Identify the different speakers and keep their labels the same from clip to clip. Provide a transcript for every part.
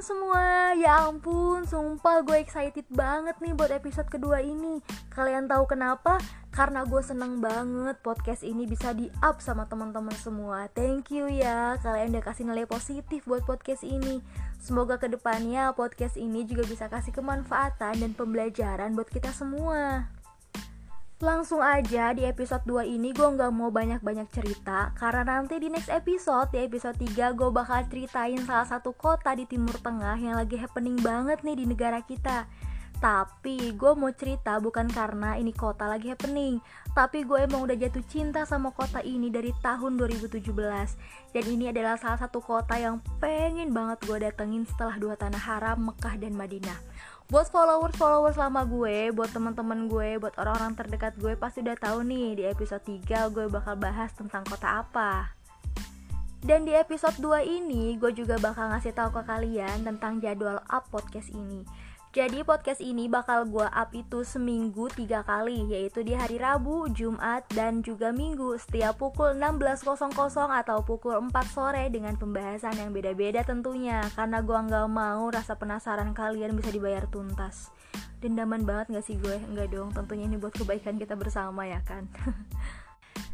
Speaker 1: teman-teman semua. Ya ampun, sumpah gue excited banget nih buat episode kedua ini. Kalian tahu kenapa? Karena gue seneng banget podcast ini bisa di-up sama teman-teman semua. Thank you ya, kalian udah kasih nilai positif buat podcast ini. Semoga ke depannya podcast ini juga bisa kasih kemanfaatan dan pembelajaran buat kita semua Langsung aja di episode 2 ini gue nggak mau banyak-banyak cerita Karena nanti di next episode, di episode 3 gue bakal ceritain salah satu kota di Timur Tengah yang lagi happening banget nih di negara kita Tapi gue mau cerita bukan karena ini kota lagi happening Tapi gue emang udah jatuh cinta sama kota ini dari tahun 2017 Dan ini adalah salah satu kota yang pengen banget gue datengin setelah dua tanah haram Mekah dan Madinah. Buat followers followers lama gue buat teman-teman gue buat orang-orang terdekat gue pasti udah tahu nih di episode 3 gue bakal bahas tentang kota apa. Dan di episode 2 ini gue juga bakal ngasih tahu ke kalian tentang jadwal up podcast ini jadi podcast ini bakal gue up itu seminggu tiga kali Yaitu di hari Rabu, Jumat, dan juga Minggu Setiap pukul 16.00 atau pukul 4 sore Dengan pembahasan yang beda-beda tentunya Karena gue nggak mau rasa penasaran kalian bisa dibayar tuntas Dendaman banget gak sih gue? Enggak dong, tentunya ini buat kebaikan kita bersama ya kan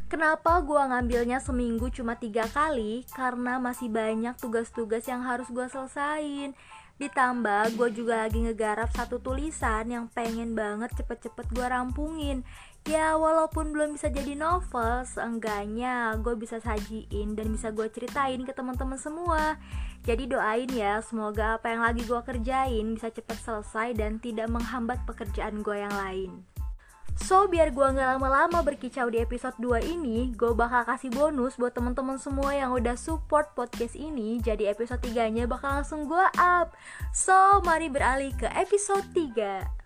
Speaker 1: Kenapa gue ngambilnya seminggu cuma tiga kali? Karena masih banyak tugas-tugas yang harus gue selesain. Ditambah gue juga lagi ngegarap satu tulisan yang pengen banget cepet-cepet gue rampungin. Ya walaupun belum bisa jadi novel, seenggaknya gue bisa sajiin dan bisa gue ceritain ke teman-teman semua. Jadi doain ya, semoga apa yang lagi gue kerjain bisa cepet selesai dan tidak menghambat pekerjaan gue yang lain So biar gue nggak lama-lama berkicau di episode 2 ini Gue bakal kasih bonus buat temen-temen semua yang udah support podcast ini. Jadi episode 3 nya bakal langsung gue up. So mari beralih ke episode 3